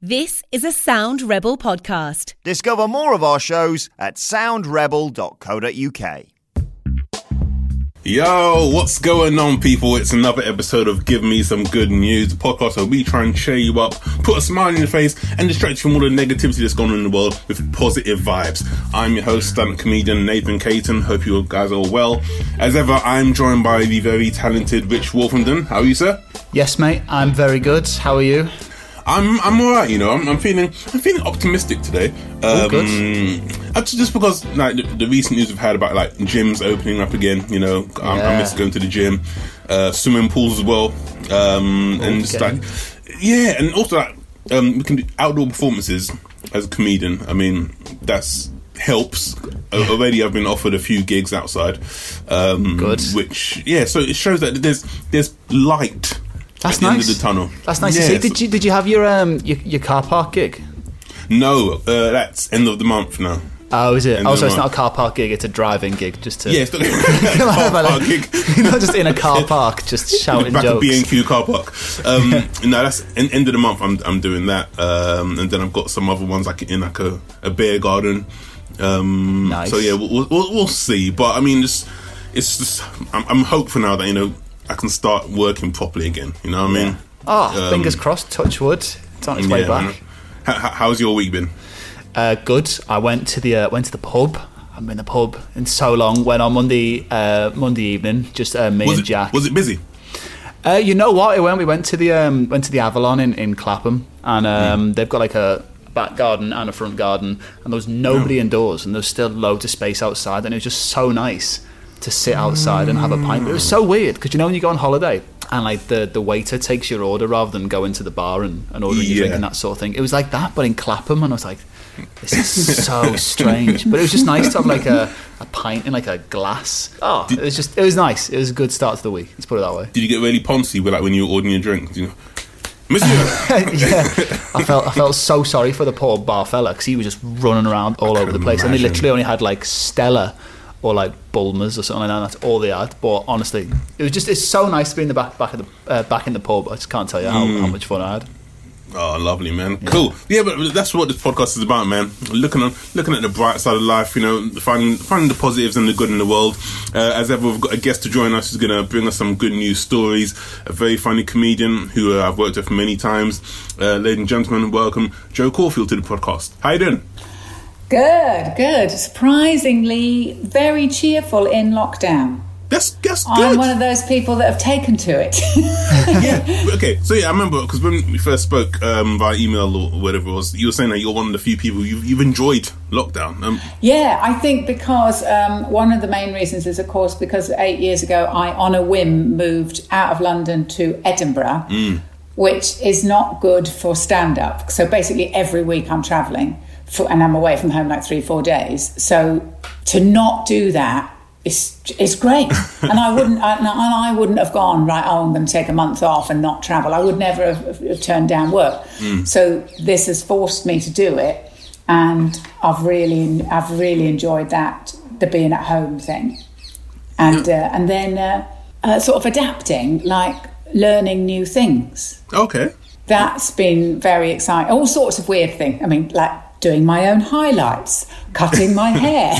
This is a Sound Rebel podcast. Discover more of our shows at soundrebel.co.uk. Yo, what's going on, people? It's another episode of Give Me Some Good News, the podcast where we try and cheer you up, put a smile on your face, and distract you from all the negativity that's going on in the world with positive vibes. I'm your host, stand comedian Nathan Caton. Hope you guys are well. As ever, I'm joined by the very talented Rich Wolfenden. How are you, sir? Yes, mate. I'm very good. How are you? I'm I'm alright, you know. I'm, I'm feeling I'm feeling optimistic today. Um, good. actually, just because like the, the recent news we've had about like gyms opening up again, you know, I, I Yeah. miss going to the gym, uh, swimming pools as well, um, and just like yeah, and also like um, we can do outdoor performances as a comedian. I mean, that's helps. Already, I've been offered a few gigs outside. Um, Good. Which yeah, so it shows that there's there's light. That's at the end nice. of the tunnel. That's nice Yeah, to see. Did you did you have your um your, your car park gig? No, uh, that's end of the month now. Oh, is it? End Oh, so it's not a car park gig; it's a driving gig. Just to Yeah, it's not car park gig. Not just in a car park, just shouting Back jokes. B and Q car park. Um, no, that's en- end of the month. I'm I'm doing that, um, and then I've got some other ones like in like a, a beer garden. Um, Nice. So yeah, we'll, we'll we'll see. But I mean, just it's just I'm, I'm hopeful now that you know I can start working properly again. You know what I mean? Oh, Um, fingers crossed. Touch wood. It's on its way Yeah, man. back. How, how- how's your week been? Uh, good. I went to the uh, went to the pub. I haven't been in the pub in so long. Went on Monday uh, Monday evening. Just uh, me Was and it Jack. was it busy? Uh, you know what? It went. We went to the um, went to the Avalon in, in Clapham, and um, they've got like a back garden and a front garden, and there was nobody indoors, and there was still loads of space outside, and it was just so nice to sit outside and have a pint. But it was so weird because you know when you go on holiday and like the, the waiter takes your order rather than going to the bar and, and ordering your drink and that sort of thing. It was like that, but in Clapham, and I was like. This is so strange, but it was just nice to have like a, a pint in like a glass. Oh, it was just it was nice. It was a good start to the week. Let's put it that way. Did you get really poncy with like when you were ordering your drink? You know, Monsieur. yeah, I felt I felt so sorry for the poor bar fella because he was just running around all over the place, and they literally only had like Stella or like Bulmers or something like that. That's all they had. But honestly, it was just it's so nice to be in the back back of the uh, back in the pub. I just can't tell you how, Mm. how much fun I had. Oh, lovely, man. Cool. Yeah, but that's what this podcast is about, man. Looking on, looking at the bright side of life. You know, finding finding the positives and the good in the world. Uh, as ever, we've got a guest to join us who's going to bring us some good news stories. A very funny comedian who uh, I've worked with many times. Uh, ladies and gentlemen, welcome Joe Caulfield to the podcast. How you doing? Good, good. Surprisingly, very cheerful in lockdown. That's that's good. I'm one of those people that have taken to it. yeah. Okay. So yeah, I remember because when we first spoke um, via email or whatever it was, you were saying that you're one of the few people you've, you've enjoyed lockdown. Um, yeah, I think because um, one of the main reasons is, of course, because eight years ago I, on a whim, moved out of London to Edinburgh, which is not good for stand up. So basically, every week I'm travelling for, and I'm away from home like three, four days. So to not do that is is great. and I wouldn't, I, and I wouldn't have gone right. Oh, I'm going to take a month off and not travel. I would never have, have turned down work. So this has forced me to do it, and I've really, I've really enjoyed that the being at home thing, and uh, and then uh, uh, sort of adapting, like learning new things okay. that's been very exciting. All sorts of weird things. I mean, like doing my own highlights, cutting my hair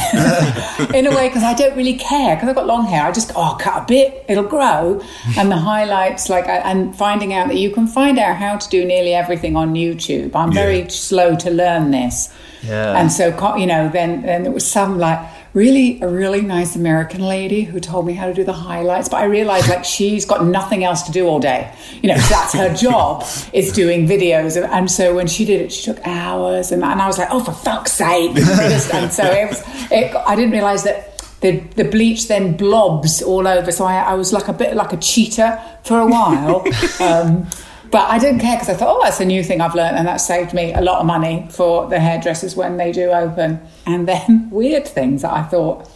in a way because I don't really care because I've got long hair. I just oh, cut a bit, it'll grow, and the highlights like I- and finding out that you can find out how to do nearly everything on YouTube. I'm very Yeah. slow to learn this, Yeah. and so you know then then there was some like. Really, a really nice American lady who told me how to do the highlights, but I realized like she's got nothing else to do all day. You know, that's her job is doing videos, and so when she did it, she took hours, and, and I was like, oh, for fuck's sake! and so it was. It, I didn't realize that the the bleach then blobs all over. So I, I was like a bit like a cheetah for a while. um, but I didn't care because I thought, oh, that's a new thing I've learned, and that saved me a lot of money for the hairdressers when they do open. And then weird things that I thought,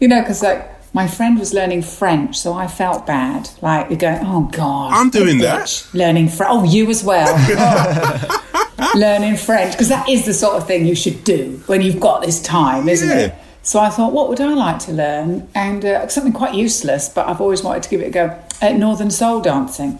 you know, because like my friend was learning French, so I felt bad. Like you're going, oh god, I'm doing that. Learning French. Oh, you as well. Oh. learning French because that is the sort of thing you should do when you've got this time, isn't it? So I thought, what would I like to learn? And uh, something quite useless, but I've always wanted to give it a go. Uh, Northern soul dancing.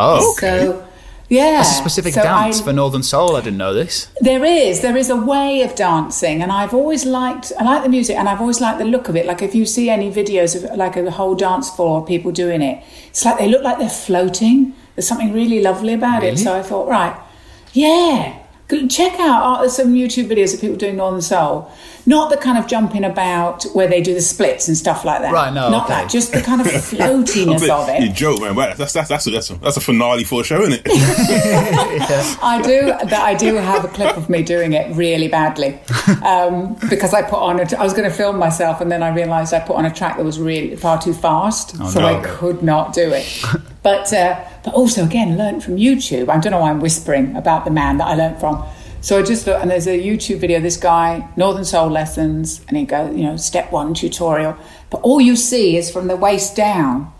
Oh, So Yeah. That's a specific So dance I- for Northern Soul. I didn't know this. There is. There is a way of dancing, and I've always liked. I like the music, and I've always liked the look of it. Like if you see any videos of like a whole dance floor, of people doing it, it's like they look like they're floating. There's something really lovely about it. So I thought, right, yeah, check out uh, some YouTube videos of people doing Northern Soul. Not the kind of jumping about where they do the splits and stuff like that. Right, no, not okay. that. Just the kind of floatiness of it. You joke, man. But that's that's that's a, that's a, that's a finale for a show, isn't it? I do that. I do have a clip of me doing it really badly um, because I put on. A, I was going to film myself, and then I realised I put on a track that was really far too fast, so no. I could not do it. But uh, but also again, learned from YouTube. I don't know why I'm whispering about the man that I learned from. So I just looked, and there's a YouTube video. This guy, Northern Soul lessons, and he goes, you know, step one tutorial. But all you see is from the waist down.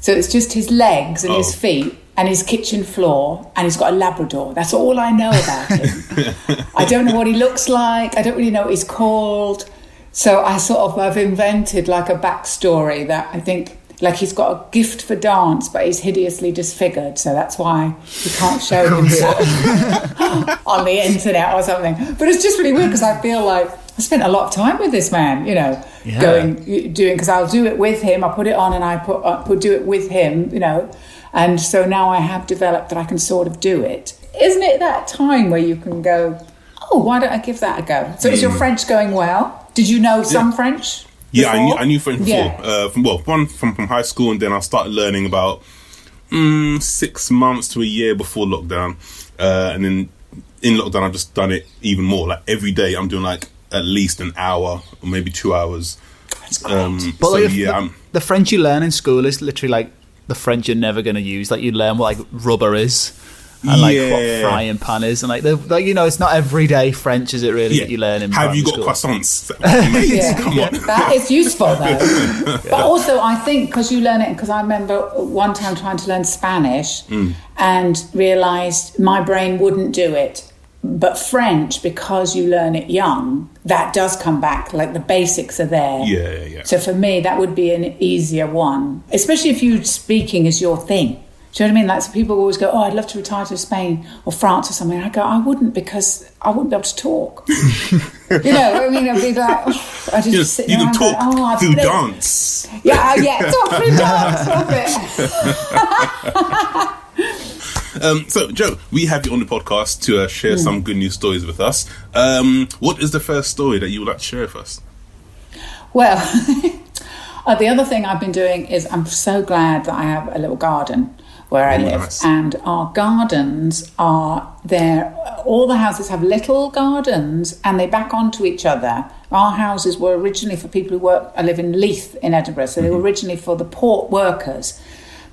So it's just his legs and his Oh. feet and his kitchen floor, and he's got a Labrador. That's all I know about him. I don't know what he looks like. I don't really know what he's called. So I sort of I've invented like a backstory that I think like he's got a gift for dance, but he's hideously disfigured. So that's why he can't show himself on the internet or something. But it's just really weird because I feel like I spent a lot of time with this man, you know, Yeah. going doing because I'll do it with him. I put it on and I put uh, put do it with him, you know, and so now I have developed that I can sort of do it. Isn't it that time where you can go? Oh, why don't I give that a go? So is your French going well? Did you know some French? Yeah, I knew. I knew French before. Yeah. Uh, from well, one from, from high school, and then I started learning about mm, six months to a year before lockdown, uh, and then in lockdown I've just done it even more. Like every day, I'm doing like at least an hour or maybe two hours. Um, But so like, yeah, the, the French you learn in school is literally like the French you're never going to use. Like you learn what like rubber is and like what Yeah. frying pan is, and like like you know it's not everyday French, is it really yeah. that you learn in Have you got school? croissants? Mate, Yeah. come on. That is useful though. But also, I think because you learn it, because I remember one time trying to learn Spanish Mm. and realised my brain wouldn't do it. But French, because you learn it young, that does come back. Like the basics are there. Yeah, yeah, yeah. So for me, that would be an easier one, especially if you speaking is your thing. Do you know what I mean? Like, so people always go, "Oh, I'd love to retire to Spain or France or something." I go, "I wouldn't because I wouldn't be able to talk." you know, I mean, I'd be like, oh, I just You, sit you can and talk "Oh, I've through played- dance. Yeah, yeah, talk through dance. Love it. Um, so, Joe, we have you on the podcast to uh, share Hmm. some good news stories with us. Um, what is the first story that you would like to share with us? Well, uh, the other thing I've been doing is I'm so glad that I have a little garden where I live, nice. and our gardens are there. All the houses have little gardens, and they back onto each other. Our houses were originally for people who work. I live in Leith in Edinburgh, so they were originally for the port workers,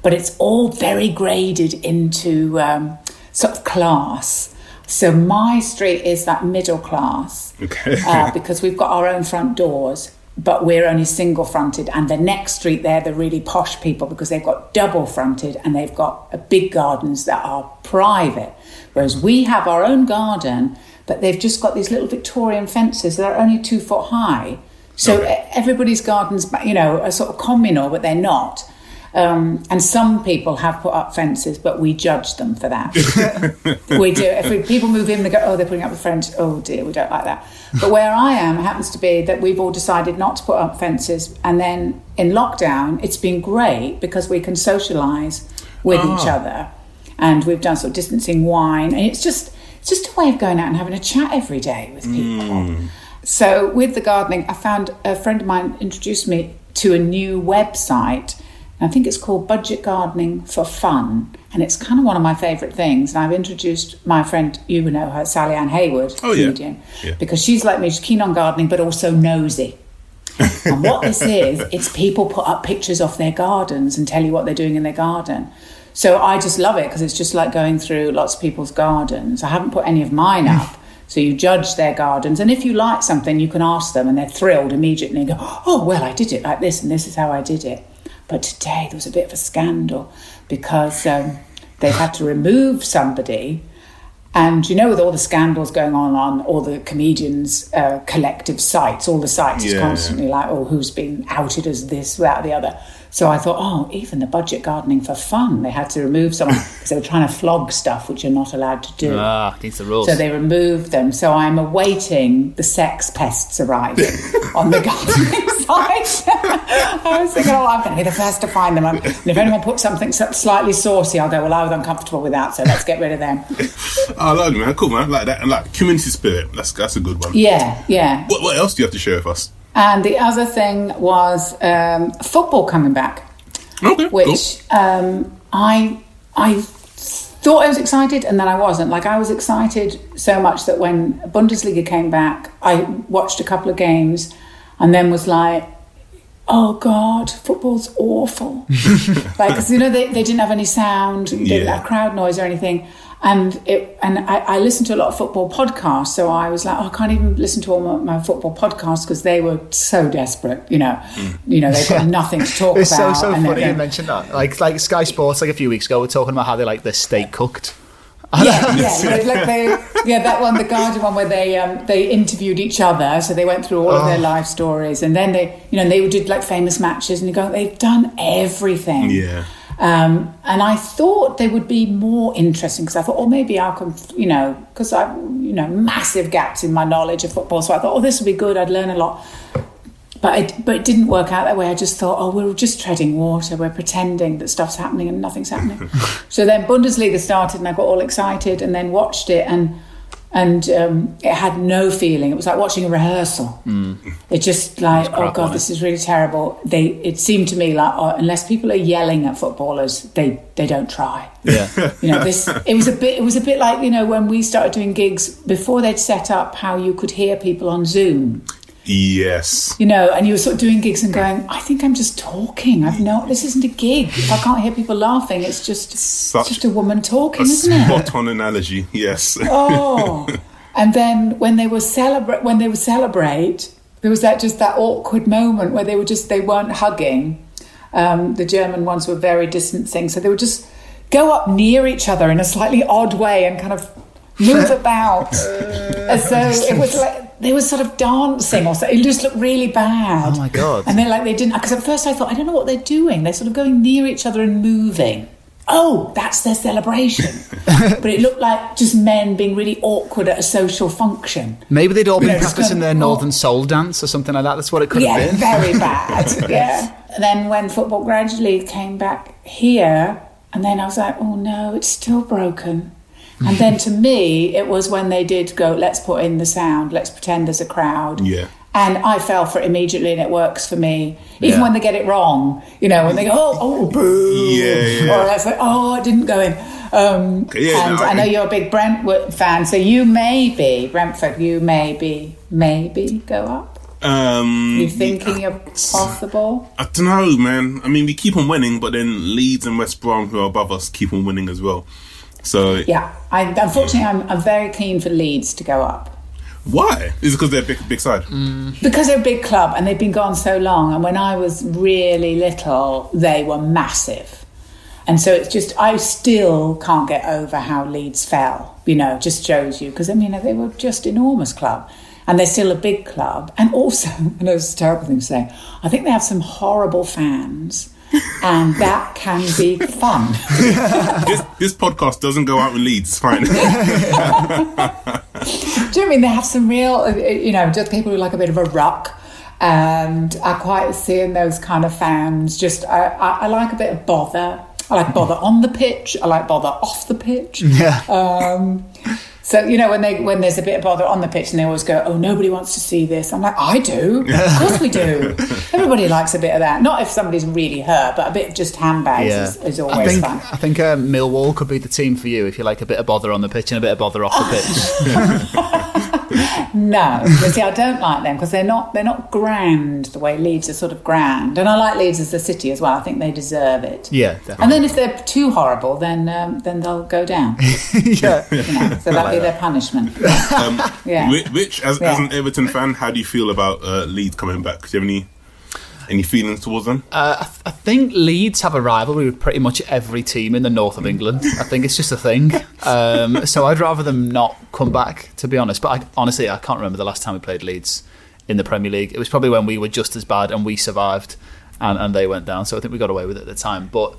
but it's all very graded into um, sort of class. So my street is that middle class Okay. uh, because we've got our own front doors, but we're only single fronted. And the next street, they're the really posh people because they've got double fronted and they've got big gardens that are private. Whereas we have our own garden, but they've just got these little Victorian fences that are only two foot high. So Okay. everybody's gardens, you know, are sort of communal, but they're not. Um, and some people have put up fences, but we judge them for that. we do. If we, people move in, they go, oh, they're putting up a fence. Oh dear, we don't like that. But where I am happens to be that we've all decided not to put up fences. And then in lockdown, it's been great because we can socialise with each other, and we've done sort of distancing wine, and it's just it's just a way of going out and having a chat every day with people. So with the gardening, I found a friend of mine introduced me to a new website. I think it's called Budget Gardening for Fun, and it's kind of one of my favourite things. And I've introduced my friend, you know her, Sally Ann Hayward, Oh, yeah. comedian, Yeah. because she's like me. She's keen on gardening, but also nosy. and what this is, it's people put up pictures of their gardens and tell you what they're doing in their garden. So I just love it because it's just like going through lots of people's gardens. I haven't put any of mine up. So you judge their gardens, and if you like something, you can ask them, and they're thrilled immediately and go, "Oh, well, I did it like this, and this is how I did it." But today there was a bit of a scandal because um, they've had to remove somebody and you know, with all the scandals going on on all the comedians' uh, collective sites, all the sites is constantly like, oh, who's been outed as this, that, or the other. So I thought, oh, even the budget gardening for fun, they had to remove someone because they were trying to flog stuff which you're not allowed to do. Ah, against the rules. So they removed them. So I'm awaiting the sex pests arriving on the gardening site. I was thinking, oh, I'm going to be the first to find them. And if anyone puts something slightly saucy, I'll go, well, I was uncomfortable with that, so let's get rid of them. Oh, lovely, man. Cool, man. Like that. And like community spirit. That's that's a good one. Yeah, yeah. What, what else do you have to share with us? And the other thing was um, football coming back. Okay. which um, I I thought I was excited and then I wasn't. Like I was excited so much that when Bundesliga came back, I watched a couple of games and then was like, "Oh God, football's awful!" like 'cause, you know they, they didn't have any sound, they didn't have crowd noise or anything. And it, and I, I listened to a lot of football podcasts, so I was like, oh, I can't even listen to all my, my football podcasts because they were so desperate. You know, you know they've got nothing to talk about. It's so so funny you mentioned that. Like like Sky Sports, like a few weeks ago, we're talking about how they like their steak cooked. yeah, yeah, like, they, yeah, that one, the Guardian one, where they um, they interviewed each other, so they went through all of their life stories, and then they, you know, they did like famous matches, and you go, they've done everything. Yeah. Um, and I thought they would be more interesting because I thought, oh, maybe I can, you know, because I, you know, massive gaps in my knowledge of football. So I thought, oh, this would be good. I'd learn a lot. But it, but it didn't work out that way. I just thought, oh, we're just treading water. We're pretending that stuff's happening and nothing's happening. so then Bundesliga started, and I got all excited, and then watched it, and and um, it had no feeling. It was like watching a rehearsal. It just like, oh god, this is really terrible. They it seemed to me like oh, unless people are yelling at footballers, they they don't try. Yeah. You know, this it was a bit it was a bit like you know when we started doing gigs before they'd set up how you could hear people on Zoom Yes. you know, and you were sort of doing gigs and going, I think I'm just talking. I've no, this isn't a gig. If I can't hear people laughing, it's just, it's just a woman talking, A isn't it? spot on analogy. Yes. Oh, and then when they were celebrate, when they were celebrate, there was that just that awkward moment where they were just they weren't hugging. Um, the German ones were very distancing, so they would just go up near each other in a slightly odd way and kind of move about as though it was like they were sort of dancing or something. It just looked really bad. Oh my God. And then like they didn't because at first I thought I don't know what they're doing. They're sort of going near each other and moving. Oh, that's their celebration. but it looked like just men being really awkward at a social function. Maybe they'd all been Yeah, practicing their Northern Soul dance or something like that. That's what it could yeah, have been. very bad. yeah. And then when football gradually came back here, and then I was like, oh no, it's still broken. And then to me, it was when they did go, let's put in the sound, let's pretend there's a crowd. Yeah. And I fell for it immediately, and it works for me. Even Yeah. when they get it wrong, you know, when they go, oh, oh, boo. Yeah, yeah. Or that's like, oh, it didn't go in. Um, Yeah, and no, I I know you're a big Brentwood fan, so you maybe, Brentford, you maybe, maybe go up. Um, You thinking you're possible? I don't know, man. I mean, we keep on winning, but then Leeds and West Brom, who are above us, keep on winning as well. So Yeah. I, unfortunately, I'm, I'm very keen for Leeds to go up why? Is it because they're a big, big side? Mm. because they're a big club and they've been gone so long. And when I was really little, they were massive. And so it's just, I still can't get over how Leeds fell, you know, just shows you. Because, I mean, they were just enormous club. And they're still a big club. And also, I know it's a terrible thing to say, I think they have some horrible fans. And that can be fun. this, this podcast doesn't go out with Leeds. It's fine. Do you know what I mean? They have some real, uh, you know, just people who like a bit of a rock. And I quite seeing those kind of fans. Just, I, I, I like a bit of bother. I like bother on the pitch. I like bother off the pitch. Yeah. Um, so you know when they when there's a bit of bother on the pitch and they always go, "Oh, nobody wants to see this." I'm like, "I do. Of course we do. Everybody likes a bit of that. Not if somebody's really hurt, but a bit of just handbags Yeah. is, is I always think fun." I think uh, Millwall could be the team for you if you like a bit of bother on the pitch and a bit of bother off the pitch. No, but see, I don't like them because they're not they're not grand the way Leeds are sort of grand, and I like Leeds as a city as well. I think they deserve it. yeah, definitely. And then if they're too horrible, then um, then they'll go down. yeah. You know, so that'll be their punishment. Um, Yeah. Rich, Rich, as, as an Everton fan, how do you feel about uh, Leeds coming back? Do you have any any feelings towards them? Uh, I, th- I think Leeds have a rivalry with pretty much every team in the north of England. I think it's just a thing. Um, so I'd rather them not come back, to be honest. But I, honestly, I can't remember the last time we played Leeds in the Premier League. It was probably when we were just as bad and we survived. and, and they went down. So I think we got away with it at the time. But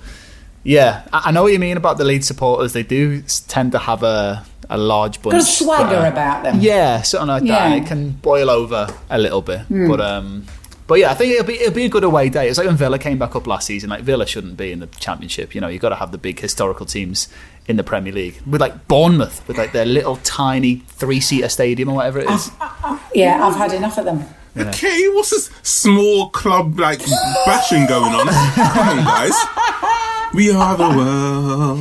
yeah, I, I know what you mean about the Leeds supporters. They do tend to have a a large bunch. Got a swagger that are- about them. Yeah, something like that. Yeah. And it can boil over a little bit, but um. But yeah, I think it'll be it'll be a good away day. It's like when Villa came back up last season. Like Villa shouldn't be in the Championship. You know, you've got to have the big historical teams in the Premier League. With like Bournemouth, with like their little tiny three seater stadium or whatever it is. Yeah, I've had enough of them. Okay, what's this small club like bashing going on? Come on, guys. We are the world.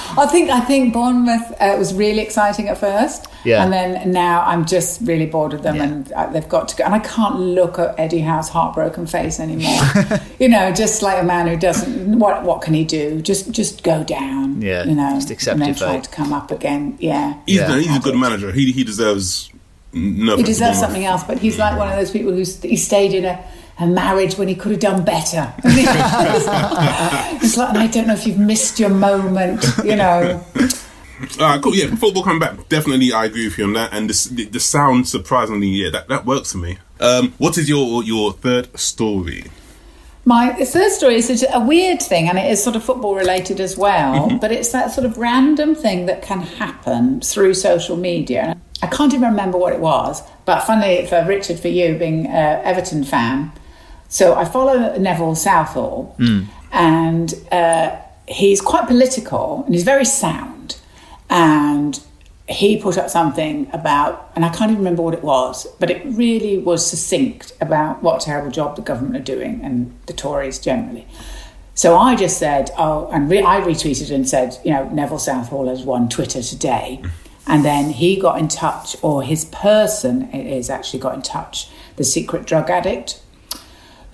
I think I think Bournemouth uh, was really exciting at first, Yeah. and then now I'm just really bored of them, Yeah. and uh, they've got to go. And I can't look at Eddie Howe's heartbroken face anymore. you know, just like a man who doesn't. What what can he do? Just just go down. Yeah, you know, just accept and then try to come up again. Yeah, He's, Yeah. no, he's a good manager. He he deserves no. he deserves something else, but he's like one of those people who's he stayed in a. A marriage when he could have done better. it's like I don't know if you've missed your moment, you know. All right, cool. Yeah, football coming back. Definitely, I agree with you on that. And the, the sound, surprisingly, yeah, that, that works for me. Um, what is your your third story? My third story is a weird thing, and it is sort of football related as well, but it's that sort of random thing that can happen through social media. I can't even remember what it was, but funnily for Richard, for you being an Everton fan, so I follow Neville Southall, and uh, he's quite political and he's very sound. And he put up something about, and I can't even remember what it was, but it really was succinct about what a terrible job the government are doing and the Tories generally. So I just said, oh, and re- I retweeted and said, you know, Neville Southall has won Twitter today. And then he got in touch, or his person it is actually got in touch, the secret drug addict,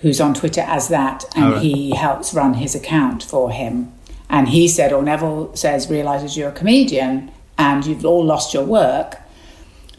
who's on Twitter as that, and he helps run his account for him. And he said, or Neville says, realizes you're a comedian and you've all lost your work.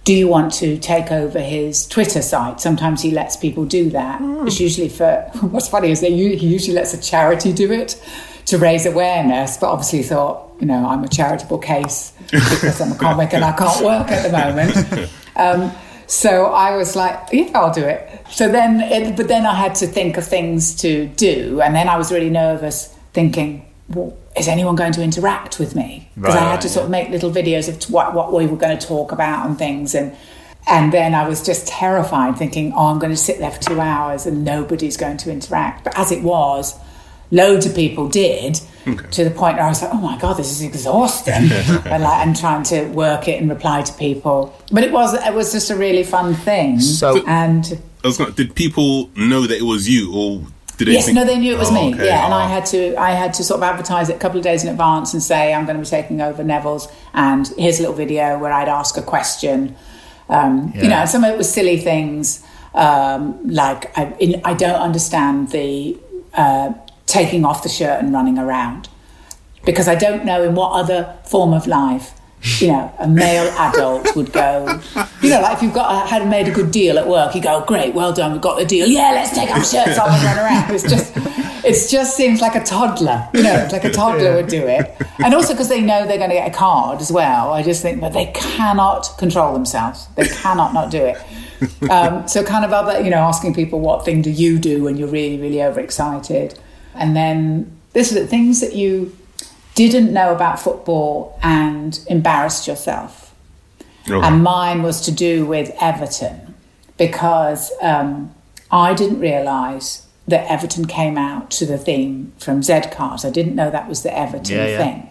Do you want to take over his Twitter site? Sometimes he lets people do that. It's usually for what's funny is that he usually lets a charity do it to raise awareness, but obviously thought, you know, I'm a charitable case because I'm a comic and I can't work at the moment. Um, so I was like, yeah, I'll do it. So then, it, but then I had to think of things to do, and then I was really nervous, thinking, well, is anyone going to interact with me? Because I had to right, sort of make little videos of t- what, what we were going to talk about and things, and and then I was just terrified, thinking, oh, I'm going to sit there for two hours and nobody's going to interact. But as it was, loads of people did to the point where I was like, oh my god, this is exhausting, and like and trying to work it and reply to people. But it was it was just a really fun thing. So- and I was gonna, did people know that it was you, or did they? yes, think, no, they knew it was Oh, me. okay. Yeah, and I Oh. had to I had to sort of advertise it a couple of days in advance and say I'm going to be taking over Neville's, and here's a little video where I'd ask a question. Um, You know, and some of it was silly things um, like I, in, I don't understand the uh, taking off the shirt and running around because I don't know in what other form of life. You know, a male adult would go. You know, like if you've got a, had made a good deal at work, you go, "Great, well done, we've got the deal. Yeah, let's take our shirts off and run around." It's just, it just seems like a toddler. You know, like a toddler would do it, and also because they know they're going to get a card as well. I just think that they cannot control themselves. They cannot not do it. Um, so, kind of other, you know, asking people what thing do you do when you're really, really overexcited, and then this is the things that you didn't know about football and embarrassed yourself. Okay. And mine was to do with Everton because um, I didn't realise that Everton came out to the theme from Z Cars. I didn't know that was the Everton Yeah, yeah. thing.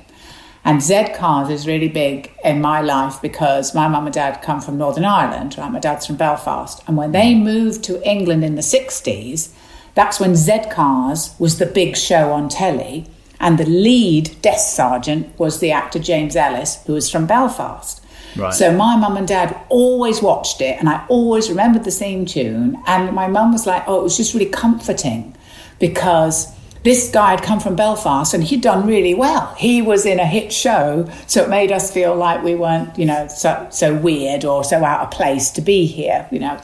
And Z Cars is really big in my life because my mum and dad come from Northern Ireland, right? My dad's from Belfast. And when they moved to England in the 60s, that's when Z Cars was the big show on telly. And the lead desk sergeant was the actor James Ellis, who was from Belfast. Right. So my mum and dad always watched it, and I always remembered the same tune. And my mum was like, "Oh, it was just really comforting because this guy had come from Belfast and he'd done really well. He was in a hit show, so it made us feel like we weren't, you know, so so weird or so out of place to be here, you know."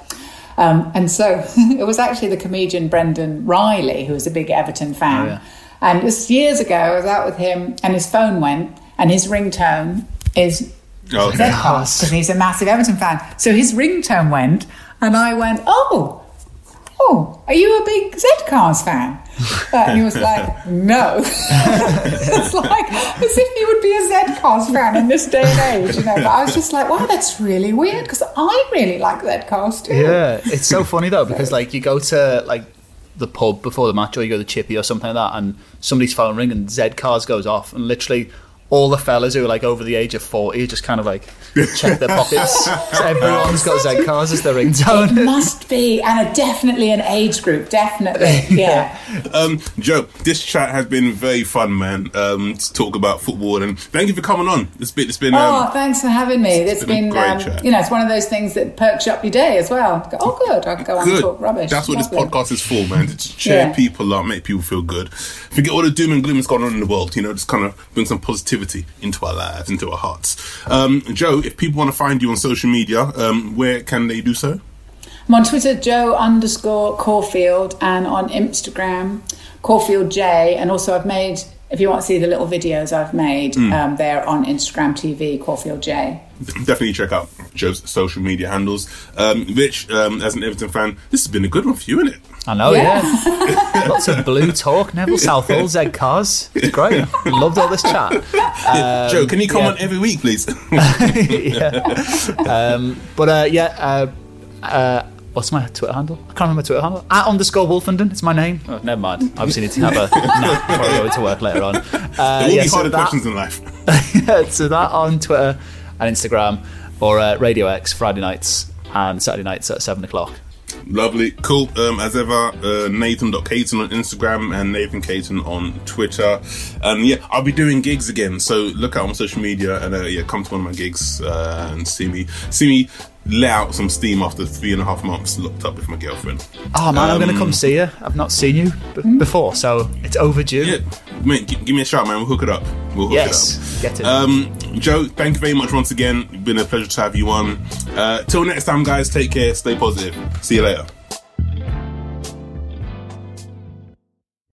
Um, and so it was actually the comedian Brendan Riley, who was a big Everton fan. Oh, yeah. And just years ago, I was out with him, and his phone went, and his ringtone is Okay. Zed because he's a massive Everton fan. So his ringtone went, and I went, oh, "Oh, are you a big Z Cars fan?" Uh, and he was like, "No." it's like as if he would be a Z Cars fan in this day and age, you know. But I was just like, "Wow, that's really weird," because I really like Z Cars too. Yeah, it's so funny though because like you go to like the pub before the match or you go to the Chippy or something like that, and somebody's phone ring and Z Cars goes off, and literally all the fellas who are like over the age of forty just kind of like check their pockets. so everyone's got Z Cars as their ringtone. It must be, and a, definitely an age group, definitely. Yeah. Um, Joe, this chat has been very fun, man. Um, to talk about football, and thank you for coming on. It's been, it's been. Oh, Um, thanks for having me. It's been a been, great um, chat. you know, it's one of those things that perks you up your day as well. Go, oh, good. I can go on and talk rubbish. That's what this podcast is for, man. To cheer Yeah. people up, make people feel good. Forget all the doom and gloom that's going on in the world. You know, just kind of bring some positivity into our lives, into our hearts. Um, Joe, if people want to find you on social media, um, where can they do so? I'm on Twitter, Joe underscore Caulfield, and on Instagram, Caulfield J. And also, I've made, if you want to see the little videos I've made, Hmm. um, they're on Instagram TV, Caulfield J. Definitely check out Joe's social media handles. Um, Rich, um, as an Everton fan, this has been a good one for you, isn't it? I know, Yeah. yeah. Lots of blue talk. Neville Southall, Z Cars. It's great. Loved all this chat. Joe, can you comment yeah. every week, please? yeah. Um, but uh, yeah, uh, uh, what's my Twitter handle? I can't remember my Twitter handle. At underscore Wolfenden. It's my name. Oh, never mind. Obviously, need to have a nap before I go into work later on. Uh, there will yeah, be so harder that- questions in life. so that on Twitter and Instagram or uh, Radio X Friday nights and Saturday nights at seven o'clock. Lovely, cool. Um, as ever, uh, Nathan.Caton on Instagram and Nathan Caton on Twitter. And yeah, I'll be doing gigs again. So look out on social media and uh, yeah, come to one of my gigs uh, and see me see me let out some steam after three and a half months locked up with my girlfriend. Oh man, I'm going to Um, come see you. I've not seen you b- before, so it's overdue. Yeah, mate, gi- give me a shout, man. We'll hook it up. We'll hook Yes, it up. get it. Um, Joe, thank you very much once again. It's been a pleasure to have you on. Uh, till next time, guys. Take care. Stay positive. See you later.